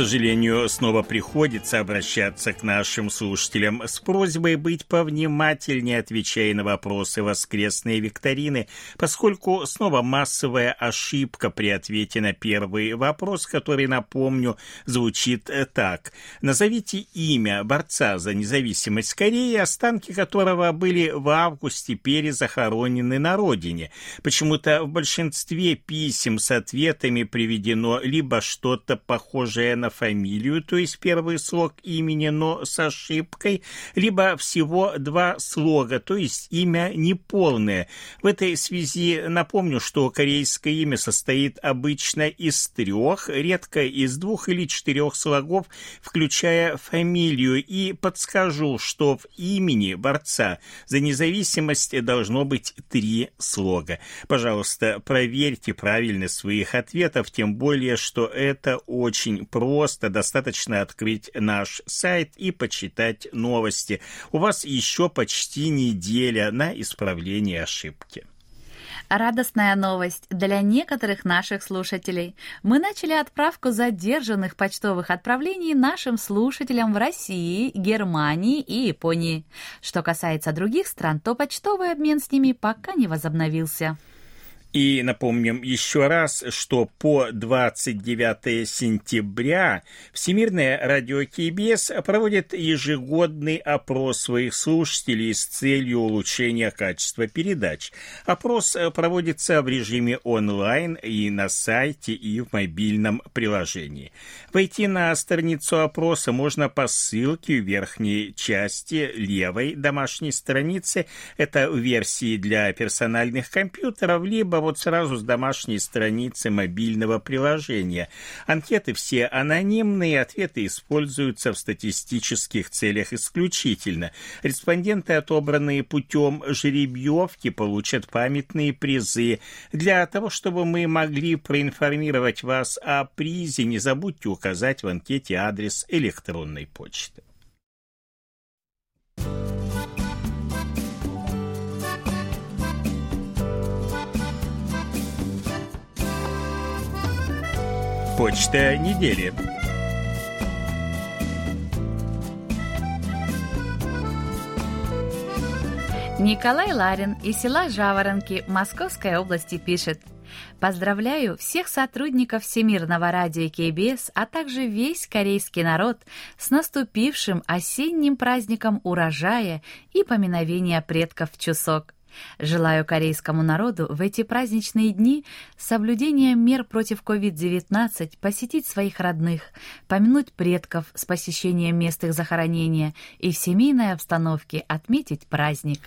сожалению, снова приходится обращаться к нашим слушателям с просьбой быть повнимательнее, отвечая на вопросы воскресной викторины, поскольку снова массовая ошибка при ответе на первый вопрос, который, напомню, звучит так. Назовите имя борца за независимость Кореи, останки которого были в августе перезахоронены на родине. Почему-то в большинстве писем с ответами приведено либо что-то похожее на фамилию, то есть первый слог имени, но с ошибкой, либо всего два слога, то есть имя неполное. В этой связи напомню, что корейское имя состоит обычно из трех, редко из двух или четырех слогов, включая фамилию, и подскажу, что в имени борца за независимость должно быть три слога. Пожалуйста, проверьте правильность своих ответов, тем более, что это очень просто просто достаточно открыть наш сайт и почитать новости. У вас еще почти неделя на исправление ошибки. Радостная новость для некоторых наших слушателей. Мы начали отправку задержанных почтовых отправлений нашим слушателям в России, Германии и Японии. Что касается других стран, то почтовый обмен с ними пока не возобновился. И напомним еще раз, что по 29 сентября Всемирное радио КБС проводит ежегодный опрос своих слушателей с целью улучшения качества передач. Опрос проводится в режиме онлайн и на сайте, и в мобильном приложении. Войти на страницу опроса можно по ссылке в верхней части левой домашней страницы. Это версии для персональных компьютеров, либо вот сразу с домашней страницы мобильного приложения. Анкеты все анонимные, ответы используются в статистических целях исключительно. Респонденты, отобранные путем жеребьевки, получат памятные призы. Для того, чтобы мы могли проинформировать вас о призе, не забудьте указать в анкете адрес электронной почты. Почта недели. Николай Ларин из села Жаворонки Московской области пишет. Поздравляю всех сотрудников Всемирного радио КБС, а также весь корейский народ с наступившим осенним праздником урожая и поминовения предков Чусок. Желаю корейскому народу в эти праздничные дни с соблюдением мер против COVID-19 посетить своих родных, помянуть предков с посещением мест их захоронения и в семейной обстановке отметить праздник.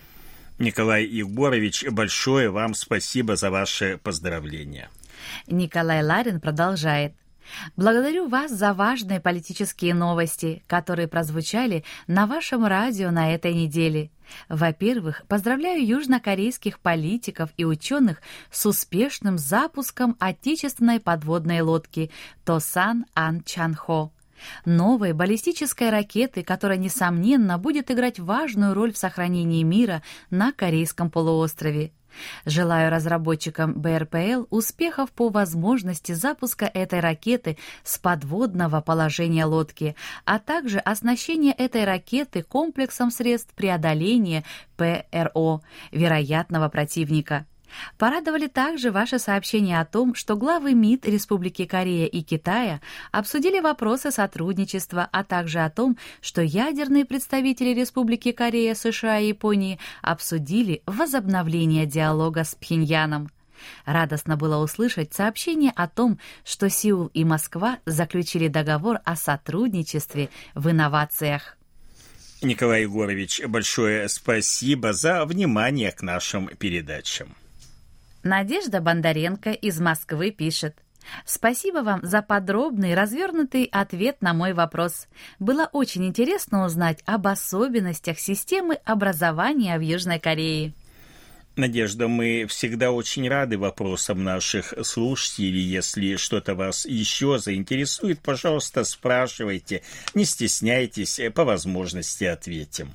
Николай Егорович, большое вам спасибо за ваше поздравление. Николай Ларин продолжает. Благодарю вас за важные политические новости, которые прозвучали на вашем радио на этой неделе. Во-первых, поздравляю южнокорейских политиков и ученых с успешным запуском отечественной подводной лодки Тосан Ан Чанхо новой баллистической ракеты, которая, несомненно, будет играть важную роль в сохранении мира на Корейском полуострове. Желаю разработчикам БРПЛ успехов по возможности запуска этой ракеты с подводного положения лодки, а также оснащения этой ракеты комплексом средств преодоления ПРО вероятного противника. Порадовали также ваши сообщения о том, что главы МИД Республики Корея и Китая обсудили вопросы сотрудничества, а также о том, что ядерные представители Республики Корея, США и Японии обсудили возобновление диалога с Пхеньяном. Радостно было услышать сообщение о том, что Сеул и Москва заключили договор о сотрудничестве в инновациях. Николай Егорович, большое спасибо за внимание к нашим передачам. Надежда Бондаренко из Москвы пишет. Спасибо вам за подробный, развернутый ответ на мой вопрос. Было очень интересно узнать об особенностях системы образования в Южной Корее. Надежда, мы всегда очень рады вопросам наших слушателей. Если что-то вас еще заинтересует, пожалуйста, спрашивайте. Не стесняйтесь, по возможности ответим.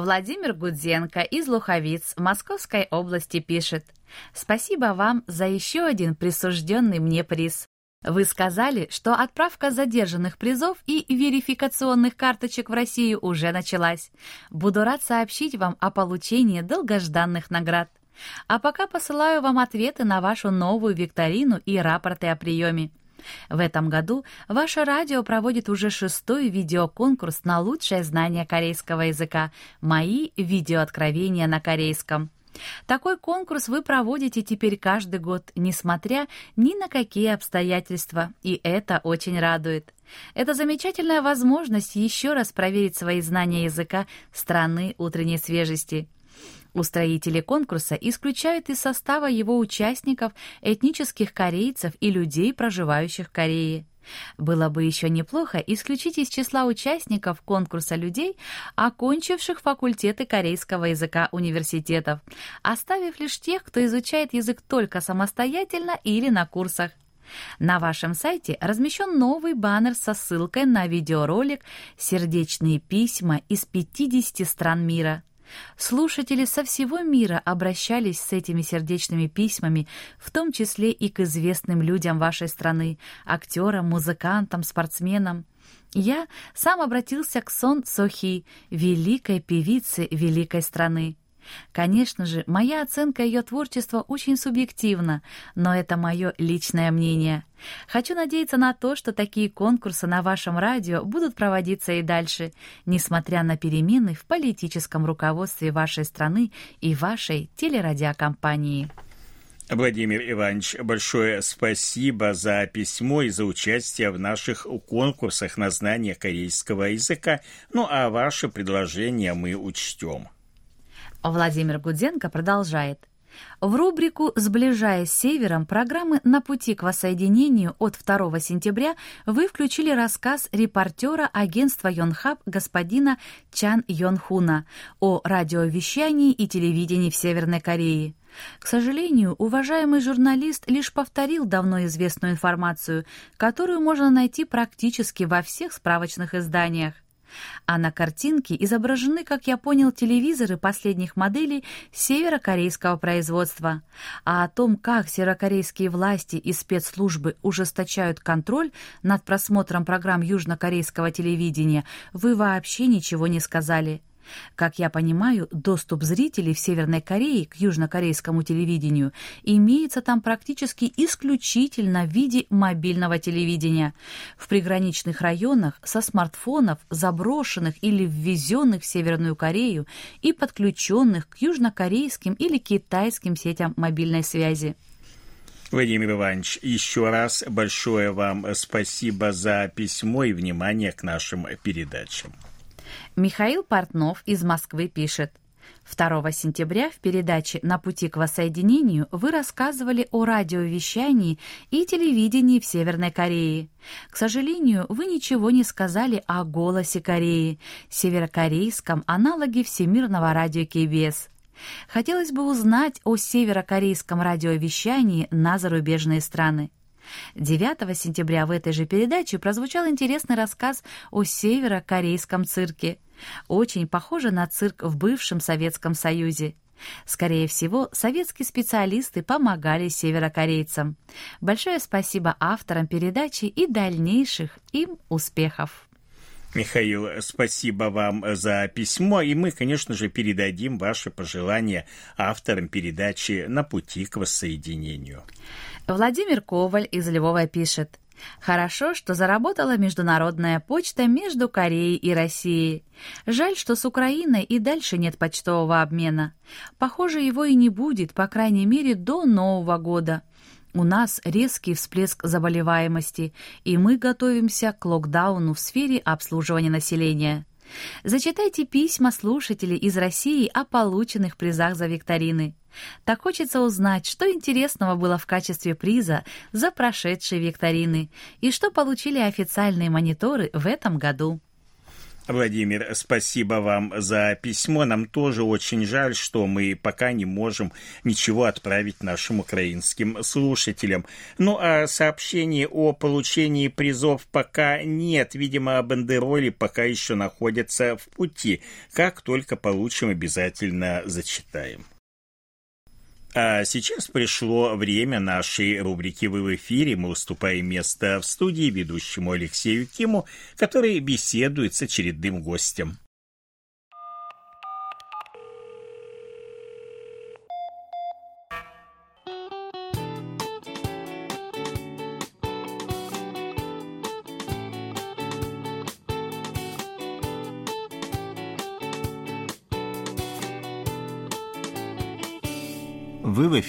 Владимир Гудзенко из Луховиц Московской области пишет. Спасибо вам за еще один присужденный мне приз. Вы сказали, что отправка задержанных призов и верификационных карточек в Россию уже началась. Буду рад сообщить вам о получении долгожданных наград. А пока посылаю вам ответы на вашу новую викторину и рапорты о приеме. В этом году ваше радио проводит уже шестой видеоконкурс на лучшее знание корейского языка «Мои видеооткровения на корейском». Такой конкурс вы проводите теперь каждый год, несмотря ни на какие обстоятельства, и это очень радует. Это замечательная возможность еще раз проверить свои знания языка страны утренней свежести. Устроители конкурса исключают из состава его участников этнических корейцев и людей, проживающих в Корее. Было бы еще неплохо исключить из числа участников конкурса людей, окончивших факультеты корейского языка университетов, оставив лишь тех, кто изучает язык только самостоятельно или на курсах. На вашем сайте размещен новый баннер со ссылкой на видеоролик «Сердечные письма из 50 стран мира». Слушатели со всего мира обращались с этими сердечными письмами, в том числе и к известным людям вашей страны, актерам, музыкантам, спортсменам. Я сам обратился к Сон Сохи, великой певице великой страны. Конечно же, моя оценка ее творчества очень субъективна, но это мое личное мнение. Хочу надеяться на то, что такие конкурсы на вашем радио будут проводиться и дальше, несмотря на перемены в политическом руководстве вашей страны и вашей телерадиокомпании. Владимир Иванович, большое спасибо за письмо и за участие в наших конкурсах на знание корейского языка. Ну а ваше предложение мы учтем. Владимир Гуденко продолжает. В рубрику «Сближаясь с севером» программы «На пути к воссоединению» от 2 сентября вы включили рассказ репортера агентства Йонхаб господина Чан Йонхуна о радиовещании и телевидении в Северной Корее. К сожалению, уважаемый журналист лишь повторил давно известную информацию, которую можно найти практически во всех справочных изданиях. А на картинке изображены, как я понял, телевизоры последних моделей северокорейского производства. А о том, как северокорейские власти и спецслужбы ужесточают контроль над просмотром программ южнокорейского телевидения, вы вообще ничего не сказали. Как я понимаю, доступ зрителей в Северной Корее к южнокорейскому телевидению имеется там практически исключительно в виде мобильного телевидения. В приграничных районах со смартфонов, заброшенных или ввезенных в Северную Корею и подключенных к южнокорейским или китайским сетям мобильной связи. Владимир Иванович, еще раз большое вам спасибо за письмо и внимание к нашим передачам. Михаил Портнов из Москвы пишет. 2 сентября в передаче «На пути к воссоединению» вы рассказывали о радиовещании и телевидении в Северной Корее. К сожалению, вы ничего не сказали о «Голосе Кореи», северокорейском аналоге всемирного радио КБС. Хотелось бы узнать о северокорейском радиовещании на зарубежные страны. 9 сентября в этой же передаче прозвучал интересный рассказ о северокорейском цирке. Очень похоже на цирк в бывшем Советском Союзе. Скорее всего, советские специалисты помогали северокорейцам. Большое спасибо авторам передачи и дальнейших им успехов. Михаил, спасибо вам за письмо, и мы, конечно же, передадим ваши пожелания авторам передачи «На пути к воссоединению». Владимир Коваль из Львова пишет. Хорошо, что заработала международная почта между Кореей и Россией. Жаль, что с Украиной и дальше нет почтового обмена. Похоже, его и не будет, по крайней мере, до Нового года. У нас резкий всплеск заболеваемости, и мы готовимся к локдауну в сфере обслуживания населения. Зачитайте письма слушателей из России о полученных призах за викторины. Так хочется узнать, что интересного было в качестве приза за прошедшие викторины и что получили официальные мониторы в этом году. Владимир, спасибо вам за письмо. Нам тоже очень жаль, что мы пока не можем ничего отправить нашим украинским слушателям. Ну а сообщений о получении призов пока нет. Видимо, бандероли пока еще находятся в пути. Как только получим, обязательно зачитаем. А сейчас пришло время нашей рубрики «Вы в эфире». Мы уступаем место в студии ведущему Алексею Киму, который беседует с очередным гостем.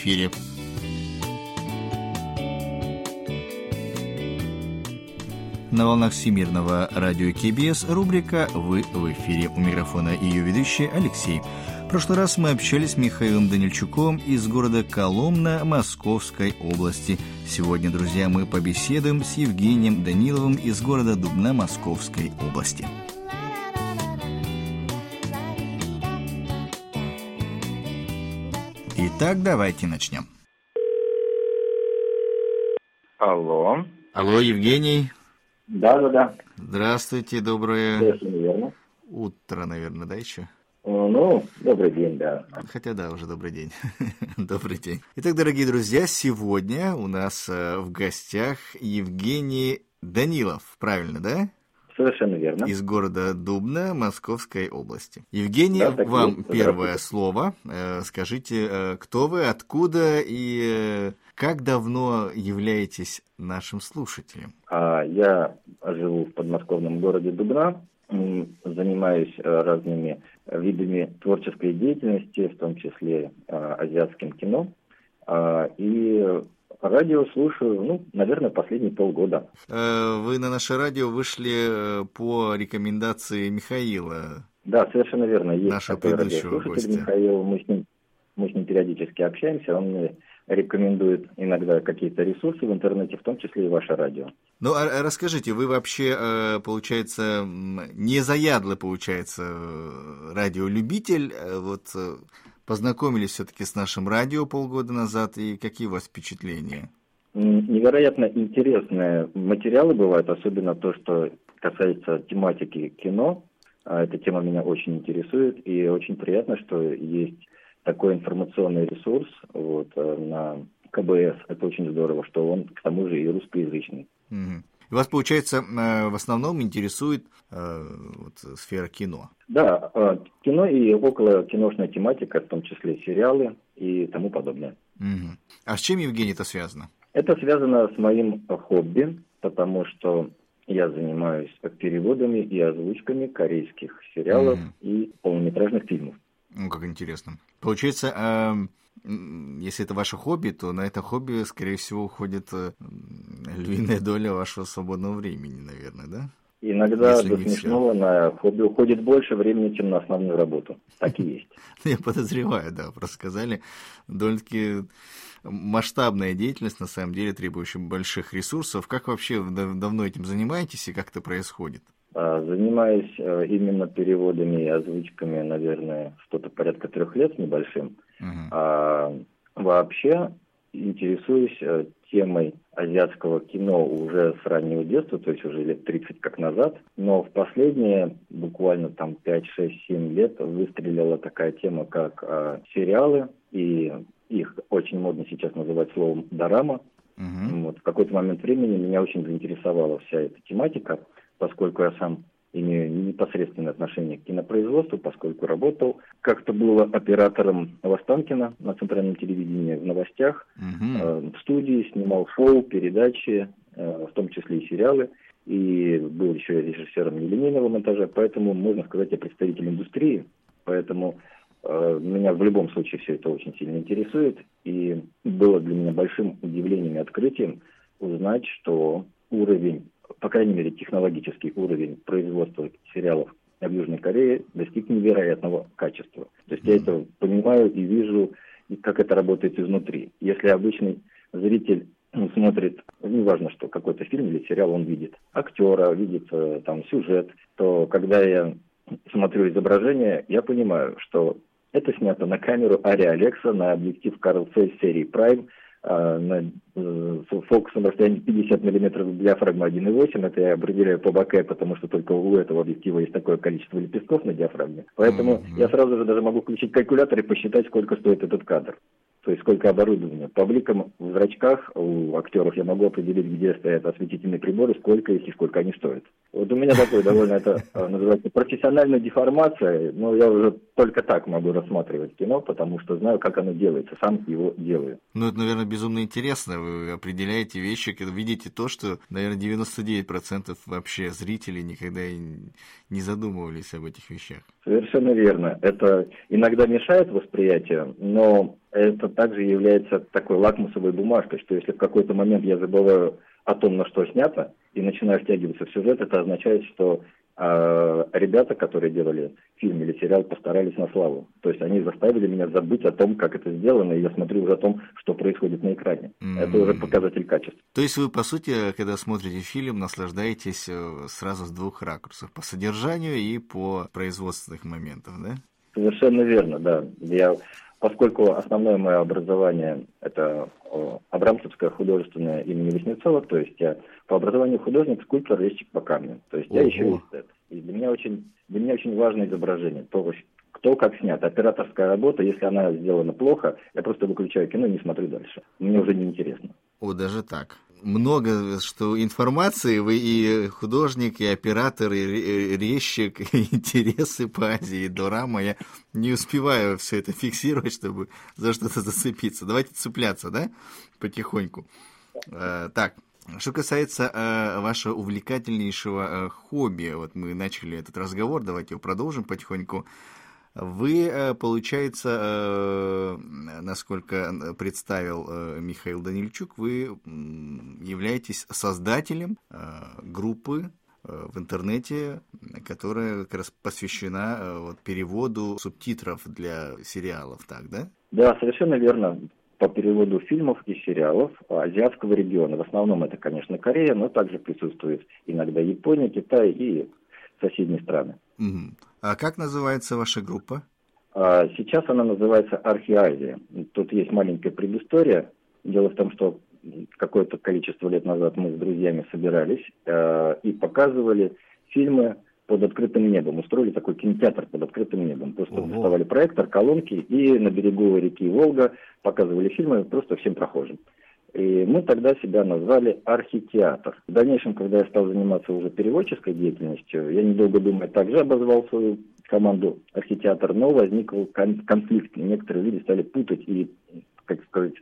Эфире. На волнах Всемирного радио КБС рубрика «Вы в эфире». У микрофона ее ведущий Алексей. В прошлый раз мы общались с Михаилом Данильчуком из города Коломна Московской области. Сегодня, друзья, мы побеседуем с Евгением Даниловым из города Дубна Московской области. Итак, давайте начнем. Алло. Алло, Евгений. Да, да, да. Здравствуйте, доброе Совершенно верно. утро, наверное, да, еще? Ну, добрый день, да. Хотя да, уже добрый день. добрый день. Итак, дорогие друзья, сегодня у нас э, в гостях Евгений Данилов, правильно, да? Совершенно верно. Из города Дубна Московской области. Евгений, Да, вам есть. первое слово. Э, Скажите, э, кто вы, откуда и э, как давно являетесь нашим слушателем? А, Я живу в подмосковном городе Дубна, занимаюсь разными видами творческой деятельности, в том числе азиатским кино. А, И радио слушаю, ну, наверное, последние полгода. Э, Вы на наше радио вышли э, по рекомендации Михаила. Да, совершенно верно. Есть Нашего такой радиослушатель. Михаил, мы с ним, мы с ним периодически общаемся, он мне рекомендует иногда какие-то ресурсы в интернете, в том числе и ваше радио. Ну, а а расскажите, вы вообще, э, получается, не заядлый, получается, радиолюбитель, вот познакомились все-таки с нашим радио полгода назад, и какие у вас впечатления? Невероятно интересные материалы бывают, особенно то, что касается тематики кино. А Эта тема меня очень интересует, и очень приятно, что есть такой информационный ресурс вот, э, на КБС. Это очень здорово, что он к тому же и русскоязычный. Мгм. И Вас, получается, э, в основном интересует э, вот, сфера кино. Да, э, кино и около киношная тематика, в том числе сериалы и тому подобное. Мгм. А с чем, Евгений, это связано? Это связано с моим хобби, потому что я занимаюсь переводами и озвучками корейских сериалов Мгм. и полнометражных фильмов. Ну, как интересно. Получается, эм, если это ваше хобби, то на это хобби, скорее всего, уходит э, львиная доля вашего свободного времени, наверное, да? Иногда Если до смешного на хобби уходит больше времени, чем на основную работу. Так и есть. Я подозреваю, да, просто сказали. Довольно-таки масштабная деятельность, на самом деле, требующая больших ресурсов. Как вообще давно этим занимаетесь и как это происходит? А, Занимаюсь э, именно переводами и озвучками, наверное, что-то порядка трех лет с небольшим. Мгм. А вообще интересуюсь э, темой азиатского кино уже с раннего детства, то есть уже лет 30 как назад. Но в последние буквально там 5, 6, 7 лет выстрелила такая тема, как э, сериалы, и их очень модно сейчас называть словом «дорама». Мгм. Вот, в какой-то момент времени меня очень заинтересовала вся эта тематика, поскольку я сам имею непосредственное отношение к кинопроизводству, поскольку работал, как-то было оператором Востанкина на центральном телевидении в новостях, Мгм. э, в студии, снимал шоу, передачи, э, в том числе и сериалы, и был еще режиссером нелинейного монтажа, поэтому, можно сказать, я представитель индустрии, поэтому э, меня в любом случае все это очень сильно интересует, и было для меня большим удивлением и открытием узнать, что уровень, по крайней мере, технологический уровень производства сериалов в Южной Корее достиг невероятного качества. То есть я это понимаю и вижу, и как это работает изнутри. Если обычный зритель ну, смотрит, неважно что, какой-то фильм или сериал он видит, актера, видит э, там сюжет, то когда я смотрю изображение, я понимаю, что это снято на камеру Ари Алекса, на объектив Carl Zeiss серии Prime, а, на э, фокусом расстоянии 50 мм диафрагма 1.8. Это я определяю по бокэ, потому что только у этого объектива есть такое количество лепестков на диафрагме. Поэтому mm-hmm. я сразу же даже могу включить калькулятор и посчитать, сколько стоит этот кадр то есть сколько оборудования. По бликам в зрачках у актеров я могу определить, где стоят осветительные приборы, сколько их и сколько они стоят. Вот у меня такое довольно это а, называется профессиональная деформация, но я уже только так могу рассматривать кино, потому что знаю, как оно делается, сам его делаю. Ну, это, наверное, безумно интересно. Вы определяете вещи, видите то, что, наверное, 99% вообще зрителей никогда и не задумывались об этих вещах. Совершенно верно. Это иногда мешает восприятию, но это также является такой лакмусовой бумажкой, что если в какой-то момент я забываю о том, на что снято, и начинаю втягиваться в сюжет, это означает, что э, ребята, которые делали фильм или сериал, постарались на славу. То есть они заставили меня забыть о том, как это сделано, и я смотрю уже о том, что происходит на экране. Mm-hmm. Это уже показатель качества. То есть вы, по сути, когда смотрите фильм, наслаждаетесь э, сразу с двух ракурсов, по содержанию и по производственных моментам, да? Совершенно верно, да. Я Поскольку основное мое образование – это Абрамцевское художественное имени Веснецова, то есть я по образованию художник, скульптор, резчик по камню. То есть Ого. я еще эстет. И для меня очень, для меня очень важно изображение, то, кто как снят. Операторская работа, если она сделана плохо, я просто выключаю кино и не смотрю дальше. Мне уже не интересно. О, даже так много что информации, вы и художник, и оператор, и резчик, и интересы по Азии, и дорама. Я не успеваю все это фиксировать, чтобы за что-то зацепиться. Давайте цепляться, да, потихоньку. Э, так, что касается э, вашего увлекательнейшего э, хобби, вот мы начали этот разговор, давайте его продолжим потихоньку. Вы, э, получается, э, насколько представил э, Михаил Данильчук, вы являетесь создателем группы в интернете, которая как раз посвящена вот, переводу субтитров для сериалов, так, да? Да, совершенно верно. По переводу фильмов и сериалов азиатского региона. В основном это, конечно, Корея, но также присутствует иногда Япония, Китай и соседние страны. Угу. А как называется ваша группа? А, сейчас она называется Архиазия. Тут есть маленькая предыстория. Дело в том, что какое-то количество лет назад мы с друзьями собирались э, и показывали фильмы под открытым небом. Устроили такой кинотеатр под открытым небом. Просто Ого. доставали проектор, колонки и на берегу реки Волга показывали фильмы просто всем прохожим. И мы тогда себя назвали архитеатр. В дальнейшем, когда я стал заниматься уже переводческой деятельностью, я недолго думая также обозвал свою команду архитеатр, но возник конфликт. Некоторые люди стали путать и, как сказать,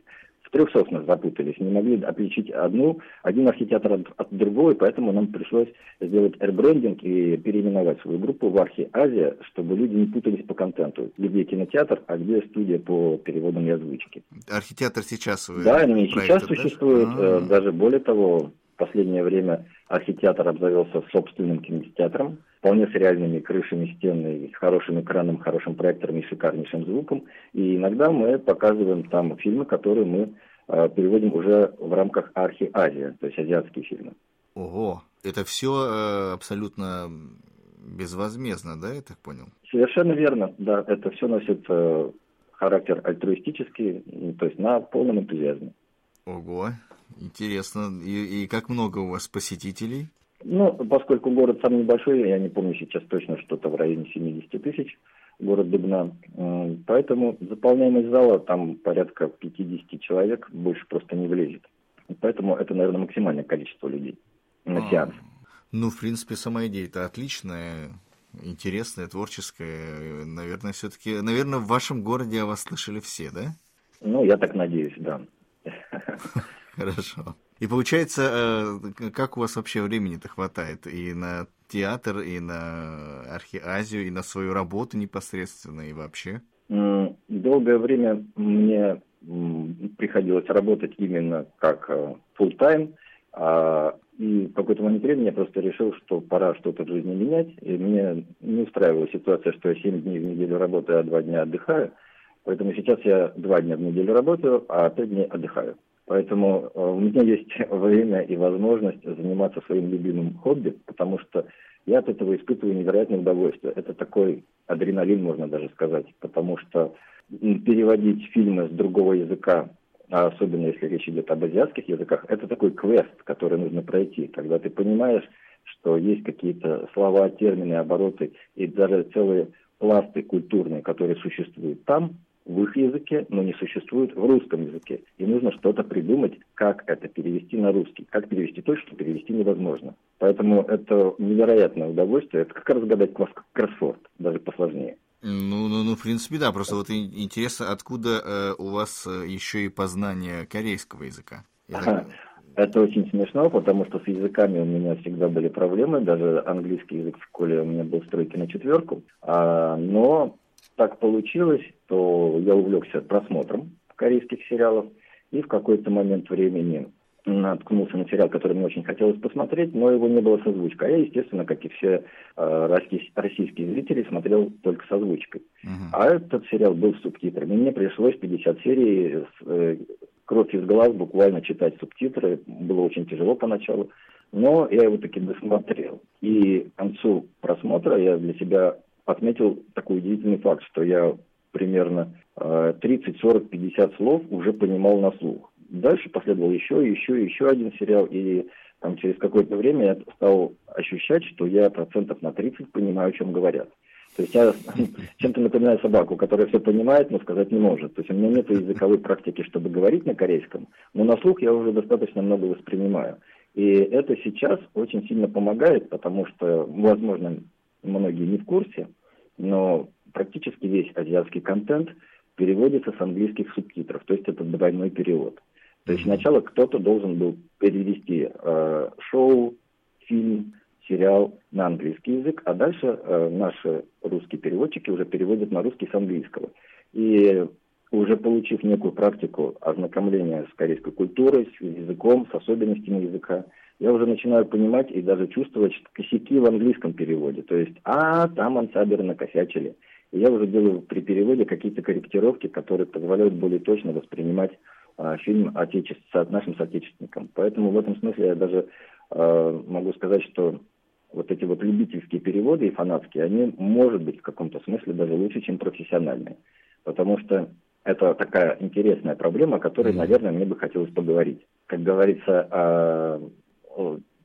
в трех соснах запутались, не могли отличить одну, один архитектор от, от другой, поэтому нам пришлось сделать эрбрендинг и переименовать свою группу в Архи Азия, чтобы люди не путались по контенту, где кинотеатр, а где студия по переводам и озвучке. Архитектор сейчас вы Да, они сейчас существуют, А-а-а. Э, даже более того, в последнее время архитектор обзавелся собственным кинотеатром, вполне с реальными крышами стен, с хорошим экраном, хорошим проектором и шикарнейшим звуком. И иногда мы показываем там фильмы, которые мы э, переводим уже в рамках Архи Азия, то есть азиатские фильмы. Ого, это все э, абсолютно безвозмездно, да, я так понял? Совершенно верно, да, это все носит э, характер альтруистический, то есть на полном энтузиазме. Ого, интересно. И, и как много у вас посетителей? Ну, поскольку город самый небольшой, я не помню сейчас точно, что-то в районе 70 тысяч, город Дубна. Поэтому заполняемость зала там порядка 50 человек, больше просто не влезет. Поэтому это, наверное, максимальное количество людей на а, сеанс. Ну, в принципе, сама идея-то отличная, интересная, творческая. Наверное, все-таки, наверное, в вашем городе о вас слышали все, да? Ну, я так надеюсь, да. Хорошо. И получается, э, как у вас вообще времени-то хватает и на театр, и на архиазию, и на свою работу непосредственно, и вообще? Долгое время мне приходилось работать именно как э, full time А, и в какой-то момент времени я просто решил, что пора что-то в жизни менять. И мне не устраивала ситуация, что я 7 дней в неделю работаю, а 2 дня отдыхаю. Поэтому сейчас я 2 дня в неделю работаю, а 5 дней отдыхаю. Поэтому э, у меня есть время и возможность заниматься своим любимым хобби, потому что я от этого испытываю невероятное удовольствие. Это такой адреналин, можно даже сказать, потому что переводить фильмы с другого языка, а особенно если речь идет об азиатских языках, это такой квест, который нужно пройти, когда ты понимаешь, что есть какие-то слова, термины, обороты и даже целые пласты культурные, которые существуют там, в их языке, но не существует в русском языке. И нужно что-то придумать, как это перевести на русский, как перевести то, что перевести невозможно. Поэтому это невероятное удовольствие. Это как разгадать кроссворд, даже посложнее. Ну, ну, ну, в принципе, да. Просто вот интересно, откуда э, у вас э, еще и познание корейского языка? Ага. Это очень смешно, потому что с языками у меня всегда были проблемы. Даже английский язык в школе у меня был стройки на четверку. А, но так получилось, то я увлекся просмотром корейских сериалов и в какой-то момент времени наткнулся на сериал, который мне очень хотелось посмотреть, но его не было с озвучкой. А я, естественно, как и все э, российские зрители, смотрел только с озвучкой. Uh-huh. А этот сериал был с субтитрами. Мне пришлось 50 серий с э, кровь из глаз буквально читать субтитры. Было очень тяжело поначалу. Но я его таки досмотрел. И к концу просмотра я для себя отметил такой удивительный факт, что я примерно 30, 40, 50 слов уже понимал на слух. Дальше последовал еще, еще, еще один сериал, и там через какое-то время я стал ощущать, что я процентов на 30 понимаю, о чем говорят. То есть я чем-то напоминаю собаку, которая все понимает, но сказать не может. То есть у меня нет языковой практики, чтобы говорить на корейском, но на слух я уже достаточно много воспринимаю. И это сейчас очень сильно помогает, потому что, возможно, многие не в курсе, но практически весь азиатский контент переводится с английских субтитров, то есть это двойной перевод. То есть сначала кто-то должен был перевести э, шоу, фильм, сериал на английский язык, а дальше э, наши русские переводчики уже переводят на русский с английского. И уже получив некую практику ознакомления с корейской культурой, с языком, с особенностями языка, я уже начинаю понимать и даже чувствовать косяки в английском переводе. То есть, а, там ансаберы накосячили. И я уже делаю при переводе какие-то корректировки, которые позволяют более точно воспринимать а, фильм отечеств, с нашим соотечественником. Поэтому в этом смысле я даже а, могу сказать, что вот эти вот любительские переводы и фанатские, они, может быть, в каком-то смысле даже лучше, чем профессиональные. Потому что это такая интересная проблема, о которой, наверное, мне бы хотелось поговорить. Как говорится, а,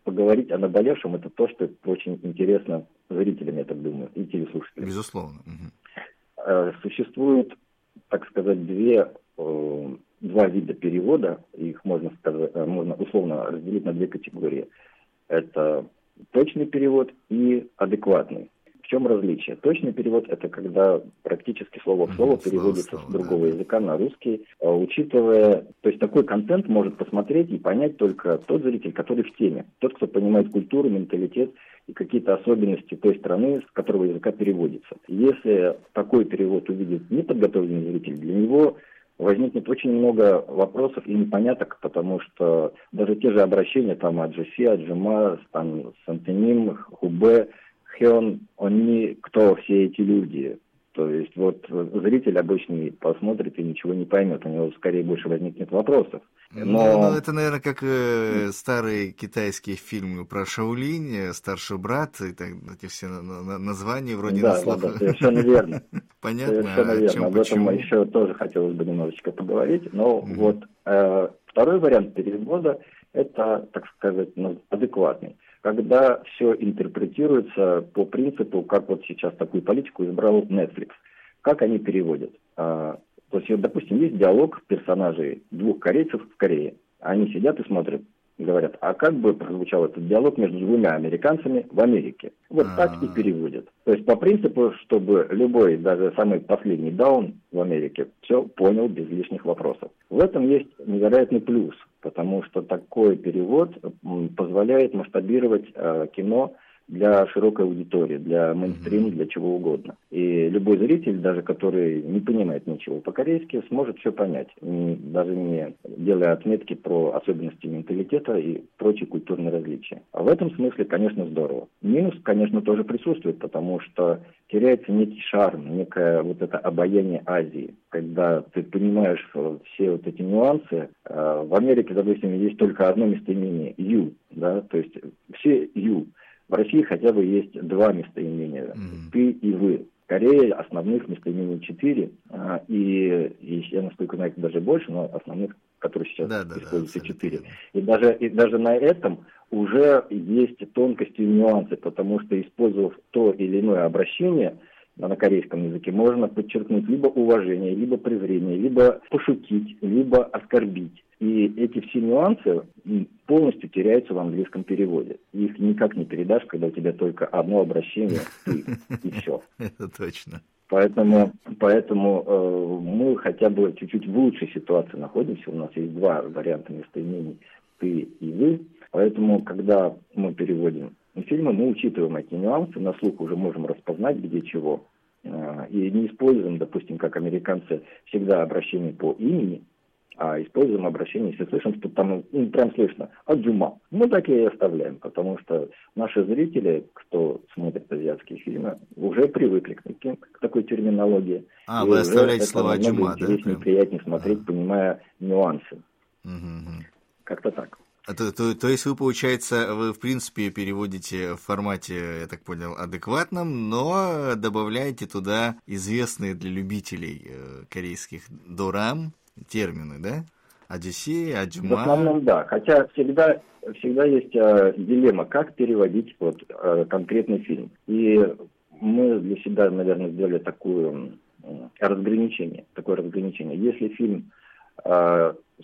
поговорить о наболевшем, это то, что очень интересно зрителям, я так думаю, и телеслушателям. Безусловно. Угу. Существует, так сказать, две, э, два вида перевода, их можно, сказать, э, можно условно разделить на две категории. Это точный перевод и адекватный чем различие? Точный перевод – это когда практически слово в слово переводится слово, с другого да. языка на русский, а, учитывая, то есть такой контент может посмотреть и понять только тот зритель, который в теме, тот, кто понимает культуру, менталитет и какие-то особенности той страны, с которого языка переводится. Если такой перевод увидит неподготовленный зритель, для него возникнет очень много вопросов и непоняток, потому что даже те же обращения там Аджиси, Аджима, там Сантеним, Хубе – Хён, они, кто все эти люди? То есть вот зритель обычный посмотрит и ничего не поймет, у него скорее больше возникнет вопросов. Но... Ну, ну, это, наверное, как э, старые китайские фильмы про Шаолинь, э, старший брат, и так, эти все на, на, названия вроде да, на Да, да, совершенно верно. Понятно. Совершенно верно. чем, Об этом еще тоже хотелось бы немножечко поговорить. Но mm вот э, второй вариант перевода – это, так сказать, ну, адекватный когда все интерпретируется по принципу, как вот сейчас такую политику избрал Netflix. Как они переводят? А, то есть, допустим, есть диалог персонажей двух корейцев в Корее. Они сидят и смотрят, говорят, а как бы прозвучал этот диалог между двумя американцами в Америке? Вот так и а. переводят. То есть по принципу, чтобы любой, даже самый последний даун в Америке, все понял без лишних вопросов. В этом есть невероятный плюс потому что такой перевод позволяет масштабировать э, кино для широкой аудитории, для мейнстрима, для чего угодно. И любой зритель, даже который не понимает ничего по-корейски, сможет все понять, даже не делая отметки про особенности менталитета и прочие культурные различия. А в этом смысле, конечно, здорово. Минус, конечно, тоже присутствует, потому что теряется некий шарм, некое вот это обаяние Азии, когда ты понимаешь все вот эти нюансы. А, в Америке, допустим, есть только одно местоимение – «ю», да, то есть все «ю». В России хотя бы есть два местоимения mm-hmm. «ты» и «вы». В Корее основных местоимений четыре, а, и, и я, насколько знаю, даже больше, но основных, которые сейчас да, да, используются, четыре. Да, и даже, и даже на этом уже есть тонкости и нюансы, потому что использовав то или иное обращение на корейском языке, можно подчеркнуть либо уважение, либо презрение, либо пошутить, либо оскорбить. И эти все нюансы полностью теряются в английском переводе. Их никак не передашь, когда у тебя только одно обращение и, и все. Это точно. Поэтому, поэтому э, мы хотя бы чуть-чуть в лучшей ситуации находимся. У нас есть два варианта местоимений «ты» и «вы». Поэтому, когда мы переводим фильмы, мы учитываем эти нюансы, на слух уже можем распознать, где чего. А, и не используем, допустим, как американцы, всегда обращение по имени, а используем обращение, если слышим, что там ну, прям слышно, аджума. Мы так и оставляем, потому что наши зрители, кто смотрит азиатские фильмы, уже привыкли к, таким, к такой терминологии. А, вы оставляете слова аджума, да? Интереснее, приятнее смотреть, а. понимая нюансы. Угу. Как-то так. То, то, то есть вы, получается, вы, в принципе, переводите в формате, я так понял, адекватном, но добавляете туда известные для любителей э, корейских дорам термины, да? Одиссея, Аджума. В основном, да. Хотя всегда, всегда есть э, дилемма, как переводить вот, э, конкретный фильм. И мы для себя, наверное, сделали такое э, разграничение. Такое разграничение. Если фильм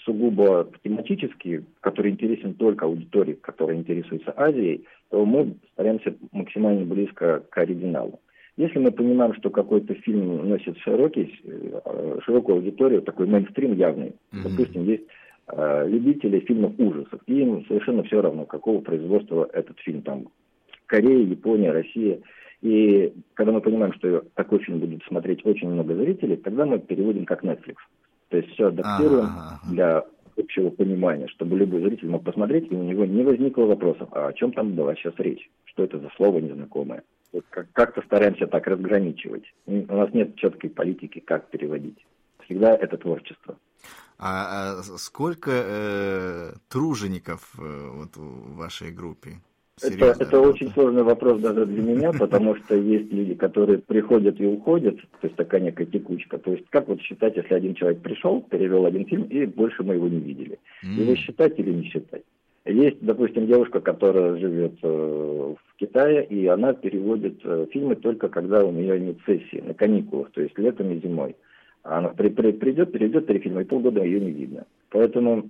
сугубо тематический, который интересен только аудитории, которая интересуется Азией, то мы стараемся максимально близко к оригиналу. Если мы понимаем, что какой-то фильм носит широкий, э, широкую аудиторию, такой мейнстрим явный, mm-hmm. допустим, есть э, любители фильмов ужасов, и им совершенно все равно, какого производства этот фильм, там, Корея, Япония, Россия. И когда мы понимаем, что такой фильм будет смотреть очень много зрителей, тогда мы переводим как Netflix. То есть все адаптируем ага. для общего понимания, чтобы любой зритель мог посмотреть, и у него не возникло вопросов, а о чем там была сейчас речь, что это за слово незнакомое. Вот как-то стараемся так разграничивать. У нас нет четкой политики, как переводить. Всегда это творчество. А, а сколько э, тружеников э, вот в вашей группе? Это, это очень сложный вопрос даже для меня, потому что есть люди, которые приходят и уходят, то есть такая некая текучка. То есть как вот считать, если один человек пришел, перевел один фильм, и больше мы его не видели? Mm. Его считать или не считать? Есть, допустим, девушка, которая живет э, в Китае, и она переводит э, фильмы только когда у нее нет сессии, на каникулах, то есть летом и зимой. Она при, при, придет, перейдет три фильма, и полгода ее не видно. Поэтому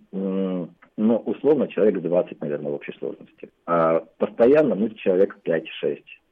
ну, условно, человек 20, наверное, в общей сложности. А постоянно, ну, человек 5-6.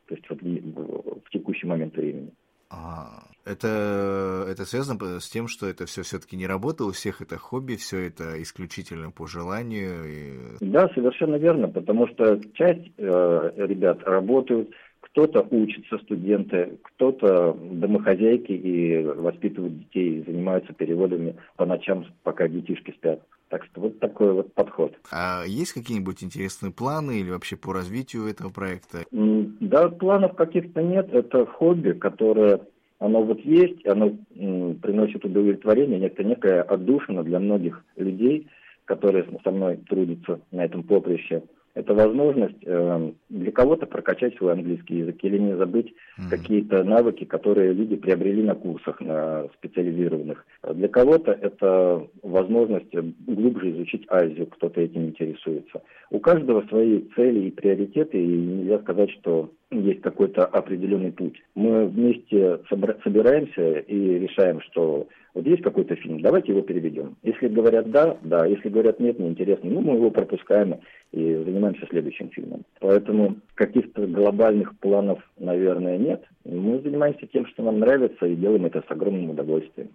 То есть вот в текущий момент времени. А, это, это связано с тем, что это все все-таки не работа, у всех это хобби, все это исключительно по желанию. И... Да, совершенно верно, потому что часть э, ребят работают, кто-то учится, студенты, кто-то домохозяйки и воспитывают детей, занимаются переводами по ночам, пока детишки спят. Так что вот такой вот подход. А есть какие-нибудь интересные планы или вообще по развитию этого проекта? Да, планов каких-то нет. Это хобби, которое оно вот есть, оно приносит удовлетворение, это некая отдушина для многих людей, которые со мной трудятся на этом поприще это возможность э, для кого-то прокачать свой английский язык или не забыть mm-hmm. какие-то навыки, которые люди приобрели на курсах на специализированных. Для кого-то это возможность глубже изучить Азию, кто-то этим интересуется. У каждого свои цели и приоритеты, и нельзя сказать, что есть какой-то определенный путь. Мы вместе собираемся и решаем, что вот есть какой-то фильм, давайте его переведем. Если говорят да, да, если говорят нет, неинтересно, ну мы его пропускаем и занимаемся следующим фильмом. Поэтому каких-то глобальных планов, наверное, нет. Мы занимаемся тем, что нам нравится, и делаем это с огромным удовольствием.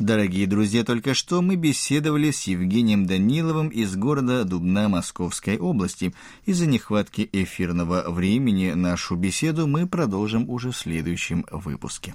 Дорогие друзья, только что мы беседовали с Евгением Даниловым из города Дубна Московской области. Из-за нехватки эфирного времени нашу беседу мы продолжим уже в следующем выпуске.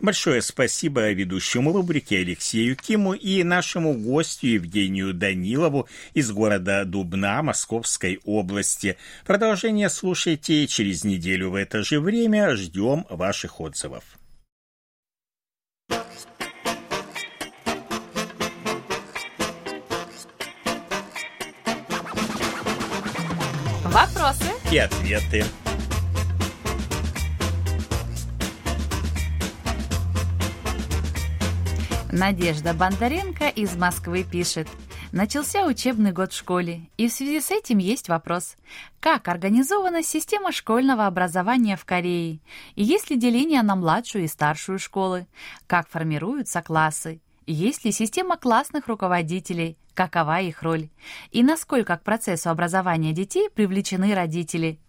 Большое спасибо ведущему рубрике Алексею Киму и нашему гостю Евгению Данилову из города Дубна Московской области. Продолжение слушайте через неделю в это же время. Ждем ваших отзывов. Вопросы и ответы. Надежда Бондаренко из Москвы пишет. Начался учебный год в школе, и в связи с этим есть вопрос. Как организована система школьного образования в Корее? И есть ли деление на младшую и старшую школы? Как формируются классы? Есть ли система классных руководителей? Какова их роль? И насколько к процессу образования детей привлечены родители?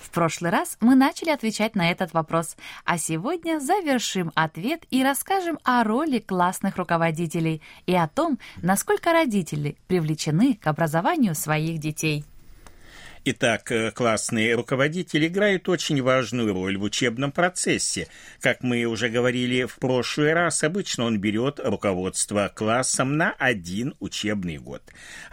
В прошлый раз мы начали отвечать на этот вопрос, а сегодня завершим ответ и расскажем о роли классных руководителей и о том, насколько родители привлечены к образованию своих детей. Итак, э, классные руководители играют очень важную роль в учебном процессе. Как мы уже говорили в прошлый раз, обычно он берет руководство классом на один учебный год.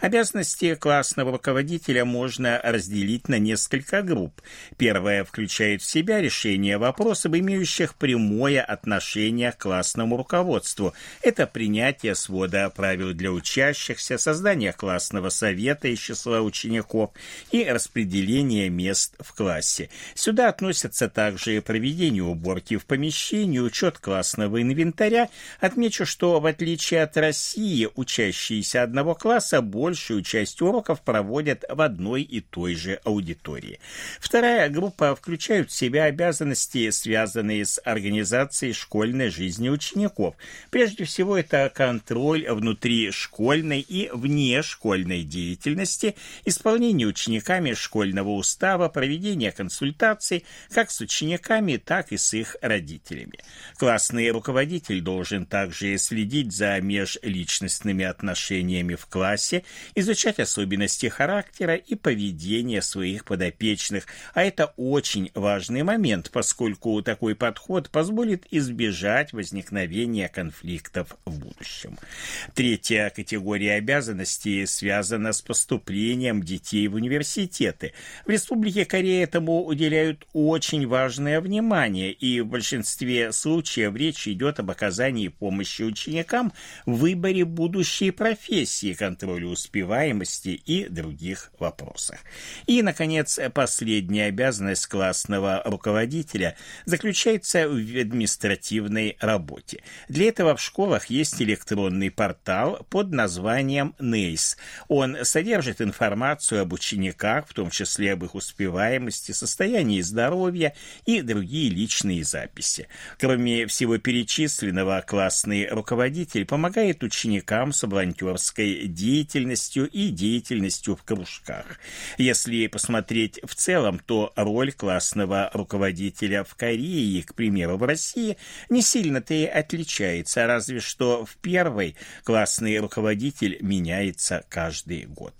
Обязанности классного руководителя можно разделить на несколько групп. Первая включает в себя решение вопросов, имеющих прямое отношение к классному руководству. Это принятие свода правил для учащихся, создание классного совета из числа учеников и распределения мест в классе. Сюда относятся также проведение уборки в помещении, учет классного инвентаря. Отмечу, что в отличие от России, учащиеся одного класса большую часть уроков проводят в одной и той же аудитории. Вторая группа включает в себя обязанности, связанные с организацией школьной жизни учеников. Прежде всего, это контроль внутри школьной и внешкольной деятельности, исполнение учениками школьного устава, проведение консультаций как с учениками, так и с их родителями. Классный руководитель должен также следить за межличностными отношениями в классе, изучать особенности характера и поведения своих подопечных, а это очень важный момент, поскольку такой подход позволит избежать возникновения конфликтов в будущем. Третья категория обязанностей связана с поступлением детей в университет университеты. В Республике Корея этому уделяют очень важное внимание, и в большинстве случаев речь идет об оказании помощи ученикам в выборе будущей профессии, контроле успеваемости и других вопросах. И, наконец, последняя обязанность классного руководителя заключается в административной работе. Для этого в школах есть электронный портал под названием NACE. Он содержит информацию об учениках, в том числе об их успеваемости, состоянии здоровья и другие личные записи. Кроме всего перечисленного, классный руководитель помогает ученикам с волонтерской деятельностью и деятельностью в кружках. Если посмотреть в целом, то роль классного руководителя в Корее, к примеру, в России, не сильно-то и отличается, разве что в первой классный руководитель меняется каждый год.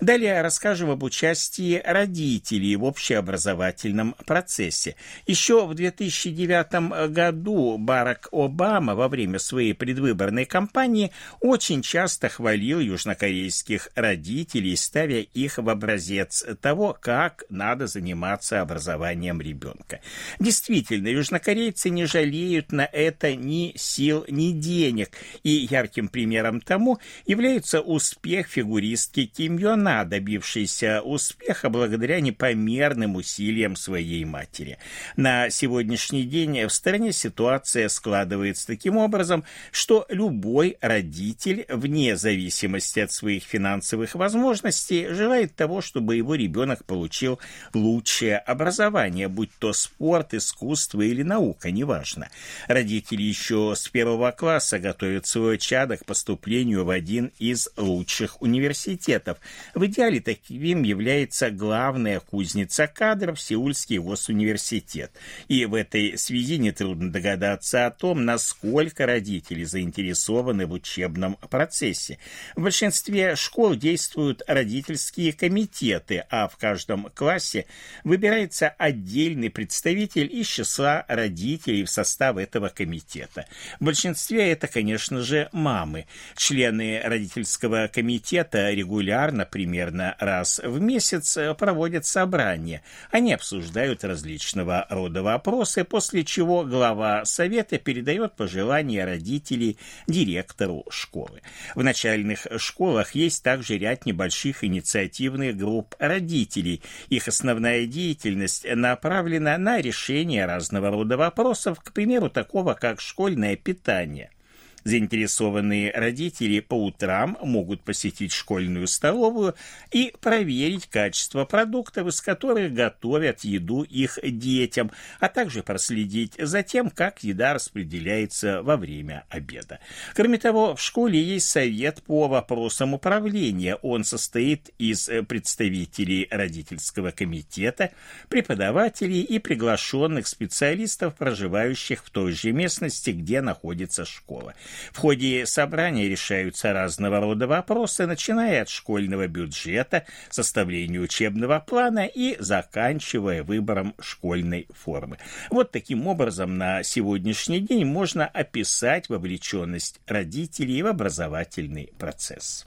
Далее расскажем об участии участии родителей в общеобразовательном процессе. Еще в 2009 году Барак Обама во время своей предвыборной кампании очень часто хвалил южнокорейских родителей, ставя их в образец того, как надо заниматься образованием ребенка. Действительно, южнокорейцы не жалеют на это ни сил, ни денег, и ярким примером тому является успех фигуристки Ким Йона, добившейся успеха успеха благодаря непомерным усилиям своей матери. На сегодняшний день в стране ситуация складывается таким образом, что любой родитель, вне зависимости от своих финансовых возможностей, желает того, чтобы его ребенок получил лучшее образование, будь то спорт, искусство или наука, неважно. Родители еще с первого класса готовят свое чадо к поступлению в один из лучших университетов. В идеале таким является главная кузница кадров Сеульский госуниверситет. И в этой связи нетрудно догадаться о том, насколько родители заинтересованы в учебном процессе. В большинстве школ действуют родительские комитеты, а в каждом классе выбирается отдельный представитель из числа родителей в состав этого комитета. В большинстве это, конечно же, мамы. Члены родительского комитета регулярно, примерно раз в месяц, проводят собрания. Они обсуждают различного рода вопросы, после чего глава совета передает пожелания родителей директору школы. В начальных школах есть также ряд небольших инициативных групп родителей. Их основная деятельность направлена на решение разного рода вопросов, к примеру, такого как школьное питание – Заинтересованные родители по утрам могут посетить школьную столовую и проверить качество продуктов, из которых готовят еду их детям, а также проследить за тем, как еда распределяется во время обеда. Кроме того, в школе есть совет по вопросам управления. Он состоит из представителей родительского комитета, преподавателей и приглашенных специалистов, проживающих в той же местности, где находится школа. В ходе собрания решаются разного рода вопросы, начиная от школьного бюджета, составления учебного плана и заканчивая выбором школьной формы. Вот таким образом на сегодняшний день можно описать вовлеченность родителей в образовательный процесс.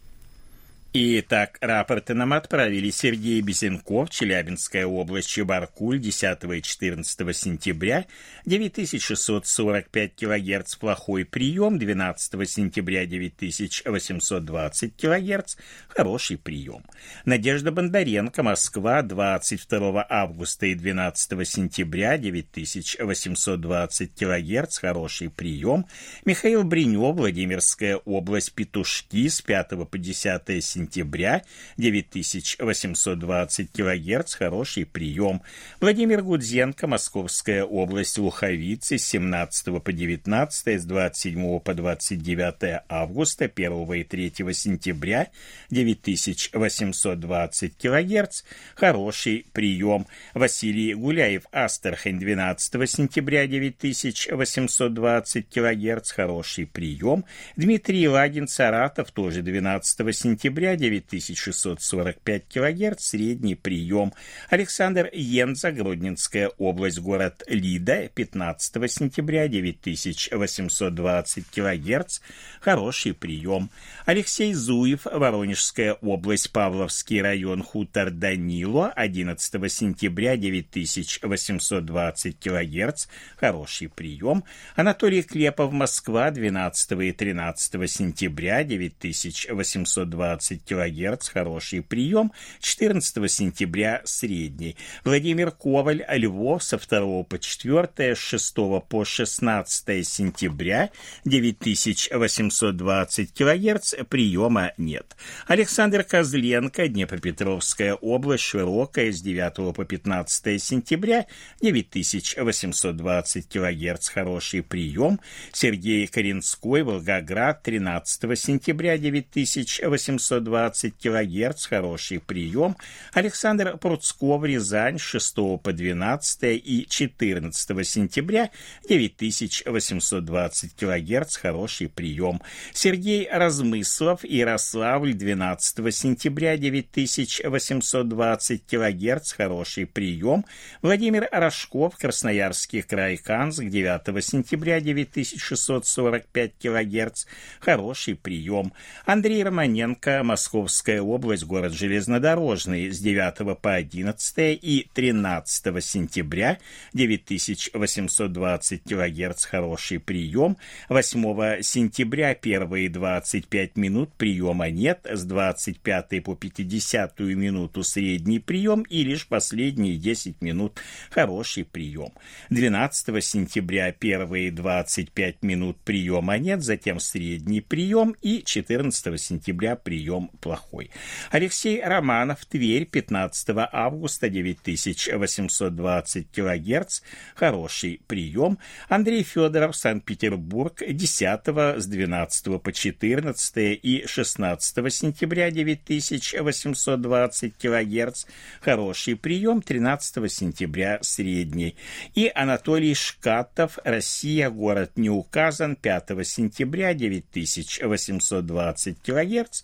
Итак, рапорты нам отправили Сергей Безенков, Челябинская область, Чебаркуль, 10 и 14 сентября, 9645 кГц, плохой прием, 12 сентября 9820 кГц, хороший прием. Надежда Бондаренко, Москва, 22 августа и 12 сентября, 9820 кГц, хороший прием. Михаил Бринев, Владимирская область, Петушки, с 5 по 10 сентября, сентября 9820 кГц, хороший прием. Владимир Гудзенко, Московская область, Луховицы, с 17 по 19, с 27 по 29 августа, 1 и 3 сентября 9820 кГц, хороший прием. Василий Гуляев, Астрахань, 12 сентября 9820 кГц, хороший прием. Дмитрий Лагин, Саратов, тоже 12 сентября 9645 кГц, средний прием. Александр Енза, Гродненская область, город Лида, 15 сентября, 9820 кГц, хороший прием. Алексей Зуев, Воронежская область, Павловский район, хутор Данило, 11 сентября, 9820 кГц, хороший прием. Анатолий Клепов, Москва, 12 и 13 сентября, 9820 10 кГц, хороший прием, 14 сентября средний. Владимир Коваль, Львов, со 2 по 4, с 6 по 16 сентября, 9820 кГц, приема нет. Александр Козленко, Днепропетровская область, Широкая, с 9 по 15 сентября, 9820 кГц, хороший прием. Сергей Коренской, Волгоград, 13 сентября, 9820 820 кГц, хороший прием. Александр Пруцков, Рязань, 6 по 12 и 14 сентября, 9820 кГц, хороший прием. Сергей Размыслов, Ярославль, 12 сентября, 9820 кГц, хороший прием. Владимир Рожков, Красноярский край, Канск, 9 сентября, 9645 кГц, хороший прием. Андрей Романенко, Московская область, город Железнодорожный, с 9 по 11 и 13 сентября, 9820 кГц, хороший прием. 8 сентября, первые 25 минут приема нет, с 25 по 50 минуту средний прием и лишь последние 10 минут хороший прием. 12 сентября, первые 25 минут приема нет, затем средний прием и 14 сентября прием плохой. Алексей Романов, Тверь, 15 августа, 9820 кГц, хороший прием. Андрей Федоров, Санкт-Петербург, 10 с 12 по 14 и 16 сентября, 9820 кГц, хороший прием. 13 сентября, средний. И Анатолий Шкатов, Россия, город не указан, 5 сентября, 9820 кГц,